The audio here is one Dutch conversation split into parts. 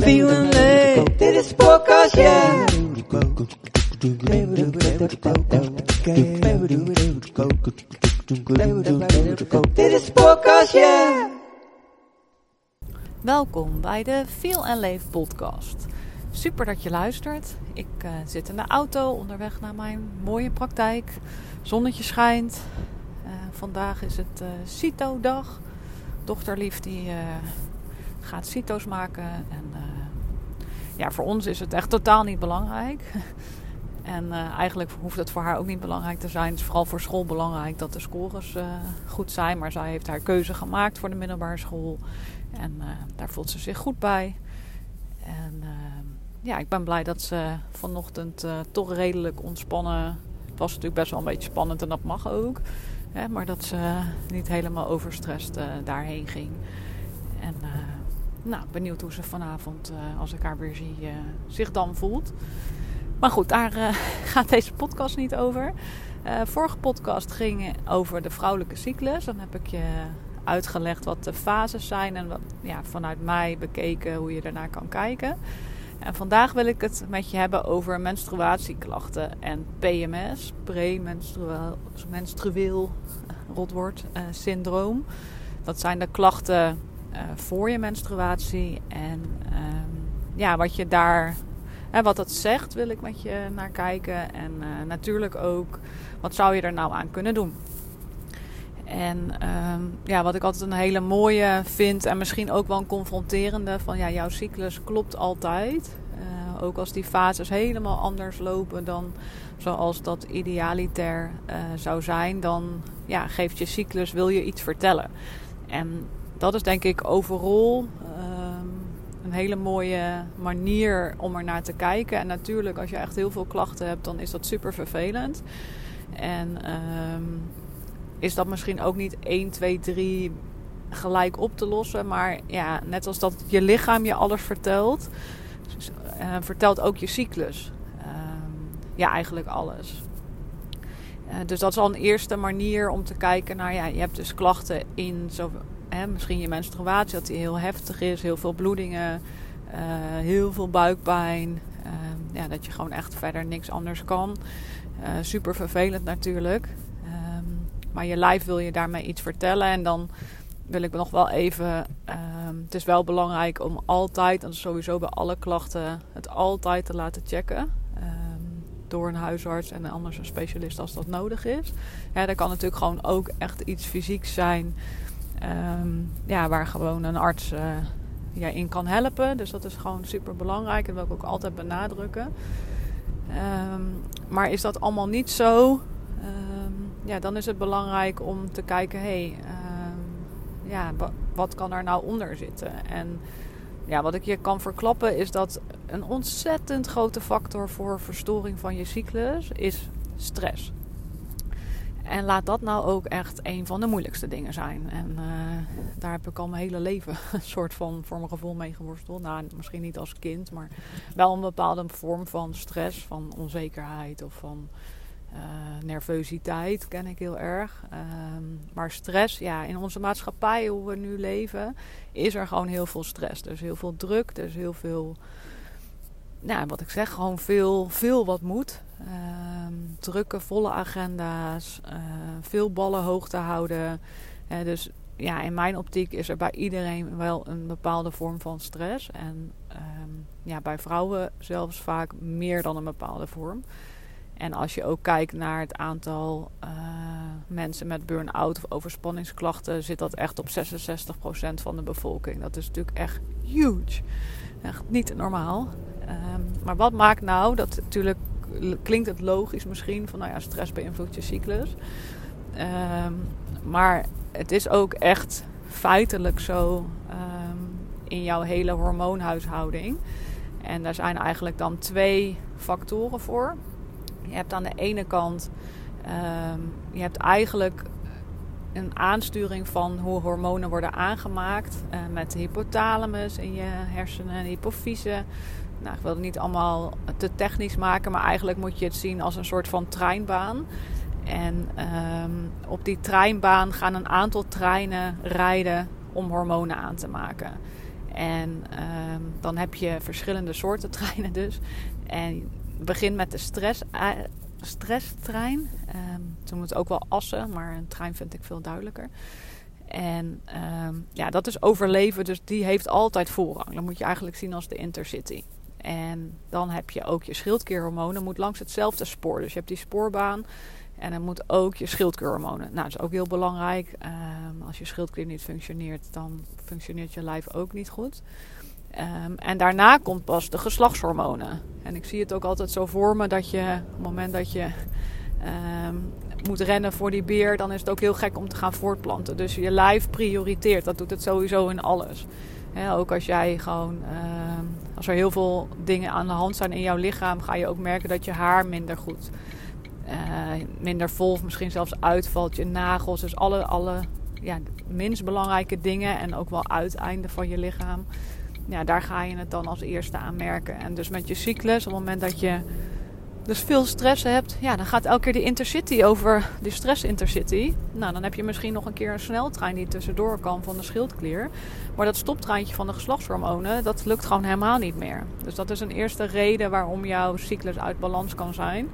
Feeling. Dit is podcast. Dit is. Welkom bij de Feel en Leef podcast. Super dat je luistert. Ik eh, zit in de auto onderweg naar mijn mooie praktijk. Zonnetje schijnt. Eh, vandaag is het uh, CITO-dag. Dochterlief die gaat CITO's maken. En ja, voor ons is het echt totaal niet belangrijk. En eigenlijk hoeft het voor haar ook niet belangrijk te zijn. Het is vooral voor school belangrijk dat de scores goed zijn. Maar zij heeft haar keuze gemaakt voor de middelbare school. En daar voelt ze zich goed bij. En ja, ik ben blij dat ze vanochtend uh, toch redelijk ontspannen. Het was natuurlijk best wel een beetje spannend en dat mag ook. Maar dat ze niet helemaal overstrest uh, daarheen ging. En uh, nou, benieuwd hoe ze vanavond, als ik haar weer zie, zich dan voelt. Maar goed, daar gaat deze podcast niet over. vorige podcast ging over de vrouwelijke cyclus. Dan heb ik je uitgelegd wat de fases zijn en wat, ja, vanuit mij bekeken hoe je ernaar kan kijken. En vandaag wil ik het met je hebben over menstruatieklachten en PMS, premenstrueel rotwoord, uh, syndroom. Dat zijn de klachten uh, voor je menstruatie en um, ja, wat je daar, hè, wat dat zegt, wil ik met je naar kijken. En natuurlijk ook, wat zou je er nou aan kunnen doen? En um, ja, wat ik altijd een hele mooie vind en misschien ook wel een confronterende van ja, jouw cyclus klopt altijd. Uh, ook als die fases helemaal anders lopen dan zoals dat idealitair uh, zou zijn, dan ja, geeft je cyclus, wil je iets vertellen. En dat is denk ik overal um, een hele mooie manier om er naar te kijken. En natuurlijk, als je echt heel veel klachten hebt, dan is dat super vervelend. En um, is dat misschien ook niet 1, 2, 3 gelijk op te lossen. Maar ja, net als dat je lichaam je alles vertelt, uh, vertelt ook je cyclus. Uh, ja, eigenlijk alles. Uh, dus dat is al een eerste manier om te kijken naar, ja, je hebt dus klachten in zo, hè, misschien je menstruatie, dat die heel heftig is, heel veel bloedingen, heel veel buikpijn. ja, dat je gewoon echt verder niks anders kan. super vervelend natuurlijk. Maar je lijf wil je daarmee iets vertellen. En dan wil ik nog wel even. Um, het is wel belangrijk om altijd, en sowieso bij alle klachten, het altijd te laten checken. Um, door een huisarts en anders een specialist als dat nodig is. Ja, dat kan natuurlijk gewoon ook echt iets fysieks zijn. Um, ja, waar gewoon een arts uh, in kan helpen. Dus dat is gewoon super belangrijk. En dat wil ik ook altijd benadrukken. maar is dat allemaal niet zo? Ja, dan is het belangrijk om te kijken, hey, uh, ja, wat kan er nou onder zitten? En ja, wat ik je kan verklappen is dat een ontzettend grote factor voor verstoring van je cyclus is stress. En laat dat nou ook echt een van de moeilijkste dingen zijn. En uh, daar heb ik al mijn hele leven een soort van voor mijn gevoel mee geworsteld. Nou, misschien niet als kind, maar wel een bepaalde vorm van stress, van onzekerheid of van uh, nervositeit ken ik heel erg. Um, maar stress, ja, in onze maatschappij, hoe we nu leven, is er gewoon heel veel stress. Er is heel veel druk, er is heel veel, nou, wat ik zeg, gewoon veel, veel wat moet. Um, drukke, volle agenda's, uh, veel ballen hoog te houden. Dus ja, in mijn optiek is er bij iedereen wel een bepaalde vorm van stress. En um, ja, bij vrouwen zelfs vaak meer dan een bepaalde vorm. En als je ook kijkt naar het aantal uh, mensen met burn-out of overspanningsklachten, zit dat echt op 66% van de bevolking. Dat is natuurlijk echt huge. Echt niet normaal. Um, maar wat maakt nou dat natuurlijk klinkt het logisch misschien van nou ja, stress beïnvloedt je cyclus. Um, maar het is ook echt feitelijk zo um, in jouw hele hormoonhuishouding. En daar zijn eigenlijk dan twee factoren voor. Je hebt aan de ene kant, um, je hebt eigenlijk een aansturing van hoe hormonen worden aangemaakt uh, met de hypothalamus in je hersenen en hypofyse. Nou, ik wil het niet allemaal te technisch maken, maar eigenlijk moet je het zien als een soort van treinbaan. En ehm, op die treinbaan gaan een aantal treinen rijden om hormonen aan te maken. En ehm, dan heb je verschillende soorten treinen dus. En begint met de stress, uh, stresstrein. Ze het ook wel assen, maar een trein vind ik veel duidelijker. En um, ja, dat is overleven, dus die heeft altijd voorrang. Dat moet je eigenlijk zien als de intercity. En dan heb je ook je schildklierhormonen, moet langs hetzelfde spoor. Dus je hebt die spoorbaan en dan moet ook je schildklierhormonen. Nou, dat is ook heel belangrijk. Um, als je schildklier niet functioneert, dan functioneert je lijf ook niet goed. Um, en daarna komt pas de geslachtshormonen. En ik zie het ook altijd zo voor me dat je op het moment dat je um, moet rennen voor die beer, dan is het ook heel gek om te gaan voortplanten. Dus je lijf prioriteert. Dat doet het sowieso in alles. Ook als jij gewoon, uh, als er heel veel dingen aan de hand zijn in jouw lichaam, ga je ook merken dat je haar minder goed, uh, minder vol, misschien zelfs uitvalt. Je nagels, dus alle, alle ja, minst belangrijke dingen en ook wel uiteinden van je lichaam. Ja, daar ga je het dan als eerste aan merken. En dus met je cyclus, op het moment dat je dus veel stress hebt, ja, dan gaat elke keer de intercity over de stress intercity. Nou, dan heb je misschien nog een keer een sneltrein die tussendoor kan van de schildklier. Maar dat stoptreintje van de geslachtshormonen, dat lukt gewoon helemaal niet meer. Dus dat is een eerste reden waarom jouw cyclus uit balans kan zijn.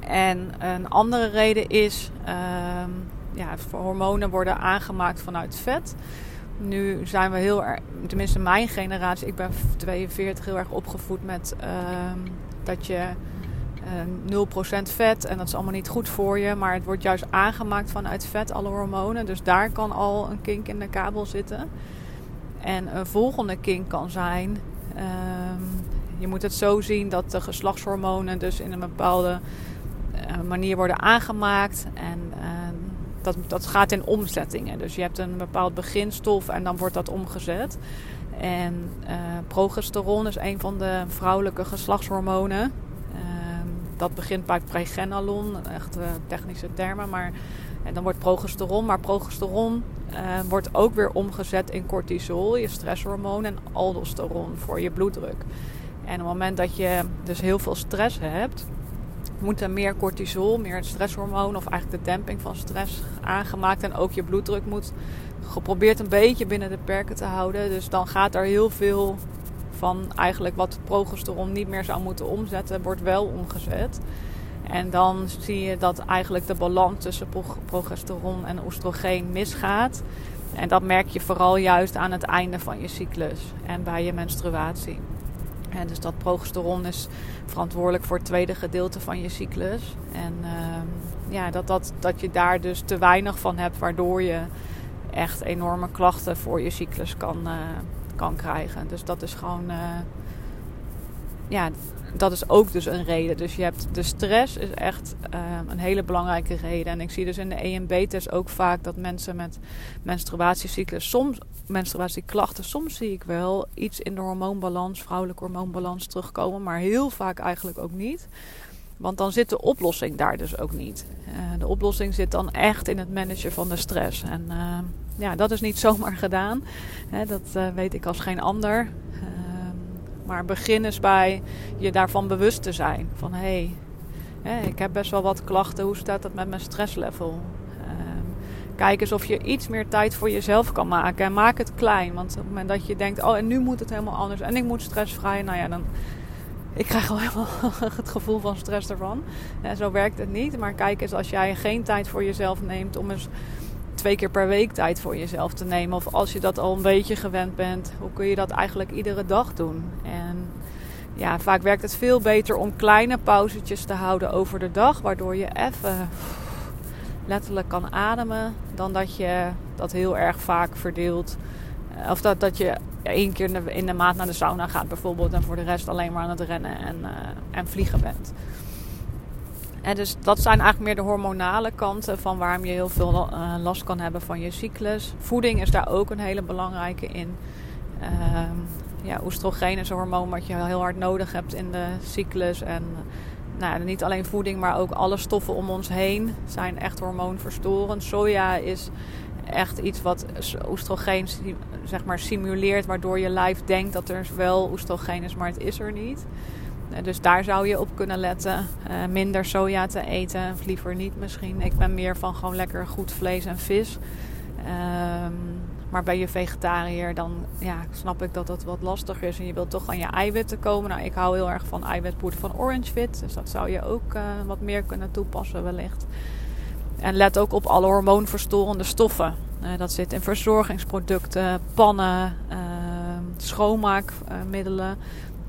En een andere reden is, uh, ja, hormonen worden aangemaakt vanuit vet. Nu zijn we heel erg, tenminste mijn generatie, ik ben 42, heel erg opgevoed met uh, dat je uh, 0% vet en dat is allemaal niet goed voor je. Maar het wordt juist aangemaakt vanuit vet, alle hormonen. Dus daar kan al een kink in de kabel zitten. En een volgende kink kan zijn. Uh, je moet het zo zien dat de geslachtshormonen dus in een bepaalde uh, manier worden aangemaakt. En ehm, dat, dat gaat in omzettingen. Dus je hebt een bepaald beginstof en dan wordt dat omgezet. En uh, progesteron is een van de vrouwelijke geslachtshormonen. Uh, dat begint bij pregenolon, echt uh, technische termen. Maar en dan wordt progesteron. Maar progesteron wordt ook weer omgezet in cortisol, je stresshormoon, en aldosteron voor je bloeddruk. En op het moment dat je dus heel veel stress hebt, moet er meer cortisol, meer stresshormoon of eigenlijk de demping van stress aangemaakt. En ook je bloeddruk moet geprobeerd een beetje binnen de perken te houden. Dus dan gaat er heel veel van eigenlijk wat progesteron niet meer zou moeten omzetten, wordt wel omgezet. En dan zie je dat eigenlijk de balans tussen progesteron en oestrogeen misgaat. En dat merk je vooral juist aan het einde van je cyclus en bij je menstruatie. En dus dat progesteron is verantwoordelijk voor het tweede gedeelte van je cyclus. En uh, ja, dat, dat, dat je daar dus te weinig van hebt, waardoor je echt enorme klachten voor je cyclus kan, uh, kan krijgen. Dus dat is gewoon. Uh, ja, dat is ook dus een reden. Dus je hebt de stress is echt uh, een hele belangrijke reden. En ik zie dus in de EMB-test ook vaak dat mensen met menstruatiecyclus, soms menstruatieklachten, soms zie ik wel iets in de hormoonbalans, vrouwelijke hormoonbalans terugkomen, maar heel vaak eigenlijk ook niet. Want dan zit de oplossing daar dus ook niet. Uh, de oplossing zit dan echt in het managen van de stress. En uh, ja, dat is niet zomaar gedaan. Dat uh, weet ik als geen ander. maar begin eens bij je daarvan bewust te zijn. Van hé, hey, ik heb best wel wat klachten. Hoe staat dat met mijn stresslevel? Kijk eens of je iets meer tijd voor jezelf kan maken. En maak het klein. Want op het moment dat je denkt, oh en nu moet het helemaal anders. En ik moet stressvrij. Nou ja, dan ik krijg al helemaal het gevoel van stress ervan. En zo werkt het niet. Maar kijk eens, als jij geen tijd voor jezelf neemt om eens twee keer per week tijd voor jezelf te nemen. Of als je dat al een beetje gewend bent, hoe kun je dat eigenlijk iedere dag doen? En ja, vaak werkt het veel beter om kleine pauzetjes te houden over de dag. Waardoor je even letterlijk kan ademen. Dan dat je dat heel erg vaak verdeelt. Of dat, dat je één keer in de, in maand naar de sauna gaat bijvoorbeeld. En voor de rest alleen maar aan het rennen en, uh, en vliegen bent. En dus dat zijn eigenlijk meer de hormonale kanten van waarom je heel veel uh, last kan hebben van je cyclus. Voeding is daar ook een hele belangrijke in. Uh, ja, oestrogeen is een hormoon wat je heel hard nodig hebt in de cyclus. En nou, niet alleen voeding, maar ook alle stoffen om ons heen zijn echt hormoonverstorend. Soja is echt iets wat oestrogeen zeg maar, simuleert, waardoor je lijf denkt dat er wel oestrogeen is, maar het is er niet. Eh, dus daar zou je op kunnen letten. Uh, minder soja te eten, of liever niet misschien. Ik ben meer van gewoon lekker goed vlees en vis. Um, maar ben je vegetariër, dan ja, snap ik dat dat wat lastiger is. En je wilt toch aan je eiwitten komen. Nou, ik hou heel erg van eiwitpoeder van Orange Fit. Dus dat zou je ook uh, wat meer kunnen toepassen wellicht. En let ook op alle hormoonverstorende stoffen. Uh, dat zit in verzorgingsproducten, pannen, uh, schoonmaakmiddelen.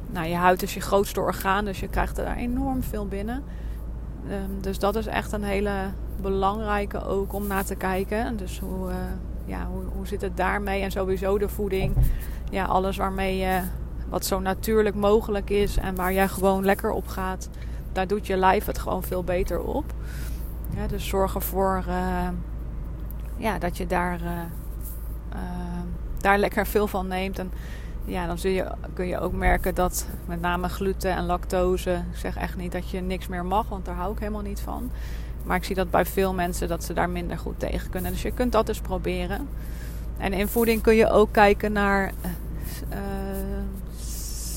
Nou, je huid is je grootste orgaan, dus je krijgt er enorm veel binnen. Um, dus dat is echt een hele belangrijke ook om naar te kijken. Dus hoe, ja, hoe, zit het daarmee? En sowieso de voeding. Ja, alles waarmee je, wat zo natuurlijk mogelijk is en waar jij gewoon lekker op gaat. Daar doet je lijf het gewoon veel beter op. Dus zorg ervoor uh, ja, dat je daar, uh, daar lekker veel van neemt. En ja, dan zul je, kun je ook merken dat met name gluten en lactose. Ik zeg echt niet dat je niks meer mag, want daar hou ik helemaal niet van. Maar ik zie dat bij veel mensen dat ze daar minder goed tegen kunnen. Dus je kunt dat dus proberen. En in voeding kun je ook kijken naar uh,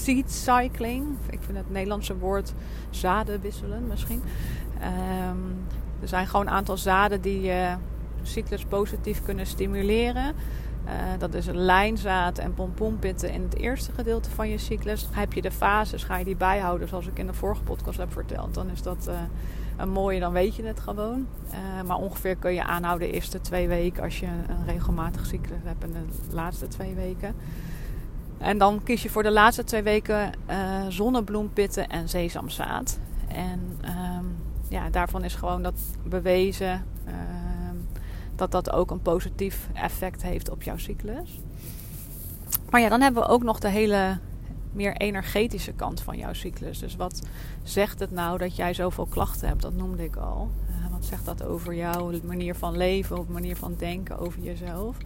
seed cycling. Ik vind het Nederlandse woord zaden wisselen misschien. Um, er zijn gewoon een aantal zaden die je cyclus positief kunnen stimuleren. Uh, dat is lijnzaad en pompoenpitten in het eerste gedeelte van je cyclus. Heb je de fases, ga je die bijhouden zoals ik in de vorige podcast heb verteld. Dan is dat een mooie, dan weet je het gewoon. Uh, maar ongeveer kun je aanhouden de eerste twee weken als je een regelmatig cyclus hebt en de laatste twee weken. En dan kies je voor de laatste twee weken zonnebloempitten en sesamzaad. En ehm, ja, daarvan is gewoon dat bewezen dat dat ook een positief effect heeft op jouw cyclus. Maar ja, dan hebben we ook nog de hele meer energetische kant van jouw cyclus. Dus wat zegt het nou dat jij zoveel klachten hebt? Dat noemde ik al. Uh, wat zegt dat over jouw manier van leven, of manier van denken over jezelf?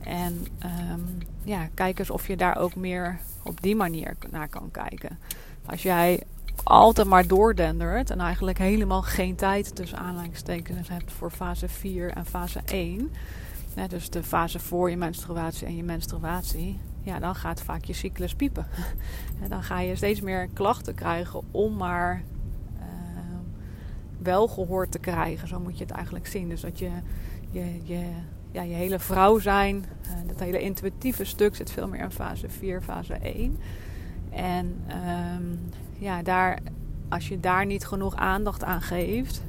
En um, ja, kijk eens of je daar ook meer op die manier naar kan kijken. Als jij altijd maar doordendert en eigenlijk helemaal geen tijd tussen aanleidingstekens hebt voor fase 4 en fase 1. dus de fase voor je menstruatie en je menstruatie. Ja, dan gaat vaak je cyclus piepen. En dan ga je steeds meer klachten krijgen om maar uh, wel gehoord te krijgen. Zo moet je het eigenlijk zien. Dus dat je je, je, ja, je hele vrouw zijn, uh, dat hele intuïtieve stuk zit veel meer in fase 4, fase 1. En um, ja, daar, als je daar niet genoeg aandacht aan geeft,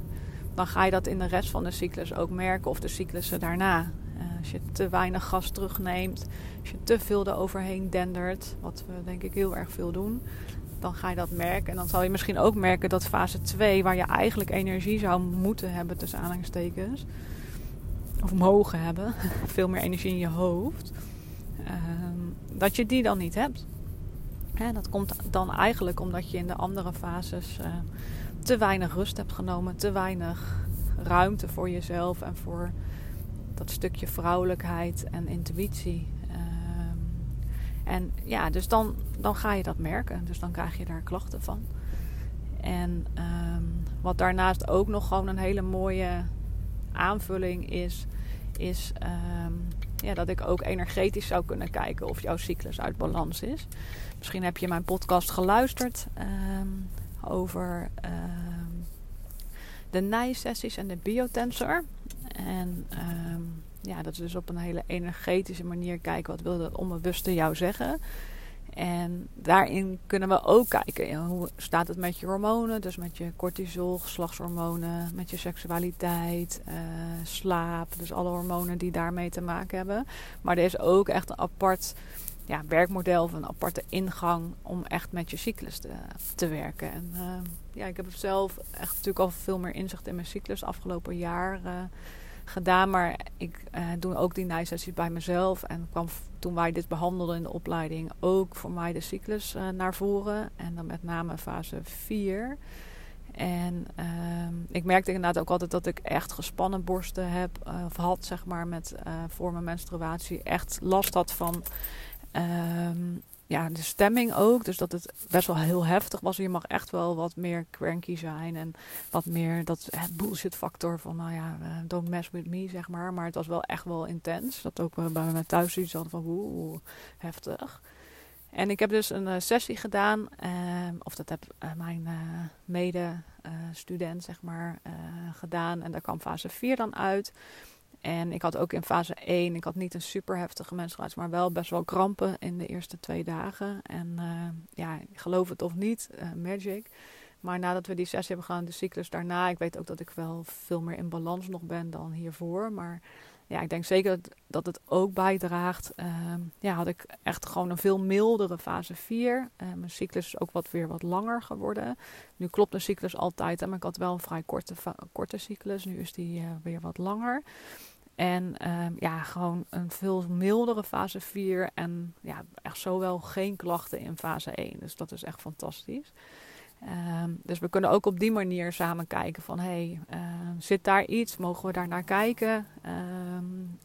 dan ga je dat in de rest van de cyclus ook merken of de cyclussen daarna. Uh, als je te weinig gas terugneemt, als je te veel eroverheen dendert, wat we denk ik heel erg veel doen, dan ga je dat merken. En dan zal je misschien ook merken dat fase 2, waar je eigenlijk energie zou moeten hebben tussen aanhalingstekens, of mogen hebben, veel meer energie in je hoofd, uh, dat je die dan niet hebt. En dat komt dan eigenlijk omdat je in de andere fases uh, te weinig rust hebt genomen, te weinig ruimte voor jezelf en voor dat stukje vrouwelijkheid en intuïtie. Uh, en ja, dus dan, dan ga je dat merken. Dus dan krijg je daar klachten van. En um, wat daarnaast ook nog gewoon een hele mooie aanvulling is, is um, ja, dat ik ook energetisch zou kunnen kijken of jouw cyclus uit balans is. Misschien heb je mijn podcast geluisterd over de nijsessies en de biotensor. En um, ja, dat is dus op een hele energetische manier kijken wat wil dat onbewuste jou zeggen. En daarin kunnen we ook kijken hoe staat het met je hormonen, dus met je cortisol, geslachtshormonen, met je seksualiteit, uh, slaap, dus alle hormonen die daarmee te maken hebben. Maar er is ook echt een apart ja, werkmodel of een aparte ingang om echt met je cyclus te, te werken. En uh, ja, ik heb zelf echt natuurlijk al veel meer inzicht in mijn cyclus afgelopen jaar uh, gedaan. Maar ik uh, doe ook die nijsessies bij mezelf. En kwam toen wij dit behandelden in de opleiding ook voor mij de cyclus naar voren. En dan met name fase 4. En uh, ik merkte inderdaad ook altijd dat ik echt gespannen borsten heb, of had zeg maar, met voor mijn menstruatie. Echt last had van Um, ja, de stemming ook. Dus dat het best wel heel heftig was. Je mag echt wel wat meer cranky zijn. En wat meer dat bullshit factor van, nou ja, uh, don't mess with me, zeg maar. Maar het was wel echt wel intens. Dat ook bij mij thuis iets hadden van, oeh, heftig. En ik heb dus een uh, sessie gedaan, uh, of dat heb mijn mede-student zeg maar gedaan. En daar kwam fase 4 dan uit. En ik had ook in fase 1, ik had niet een super heftige menstruatie, maar wel best wel krampen in de eerste twee dagen. En ja, geloof het of niet, magic. Maar nadat we die sessie hebben gedaan, de cyclus daarna, ik weet ook dat ik wel veel meer in balans nog ben dan hiervoor. Maar ja, ik denk zeker dat het ook bijdraagt. Uh, ja, had ik echt gewoon een veel mildere fase 4. Uh, mijn cyclus is ook wat weer wat langer geworden. Nu klopt de cyclus altijd, hè, maar ik had wel een vrij korte, korte cyclus. Nu is die uh, weer wat langer. En ehm, ja, gewoon een veel mildere fase 4. En ja, echt zowel geen klachten in fase 1. Dus dat is echt fantastisch. Um, dus we kunnen ook op die manier samen kijken van hey, uh, zit daar iets? Mogen we daar naar kijken?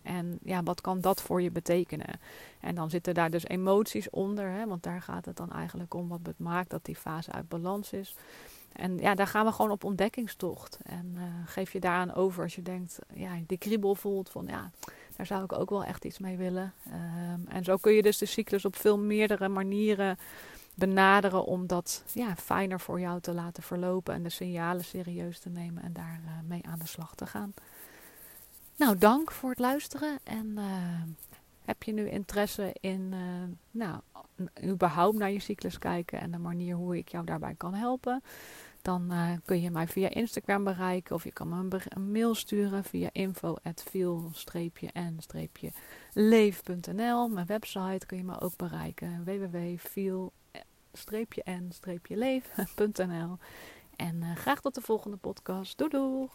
En ja, wat kan dat voor je betekenen? En dan zitten daar dus emoties onder, hè, want daar gaat het dan eigenlijk om wat het maakt dat die fase uit balans is. En ja, daar gaan we gewoon op ontdekkingstocht. En uh, geef je daaraan over als je denkt, ja, die kriebel voelt van ja, daar zou ik ook wel echt iets mee willen. Um, en zo kun je dus de cyclus op veel meerdere manieren benaderen om dat ja, fijner voor jou te laten verlopen en de signalen serieus te nemen en daar uh, mee aan de slag te gaan. Nou, dank voor het luisteren en uh, heb je nu interesse in, nou, überhaupt naar je cyclus kijken en de manier hoe ik jou daarbij kan helpen? Dan kun je mij via Instagram bereiken of je kan me een, mail sturen via info@feel-leef.nl. Mijn website kun je me ook bereiken www.feel n-leef.nl. En uh, graag tot de volgende podcast. Doei.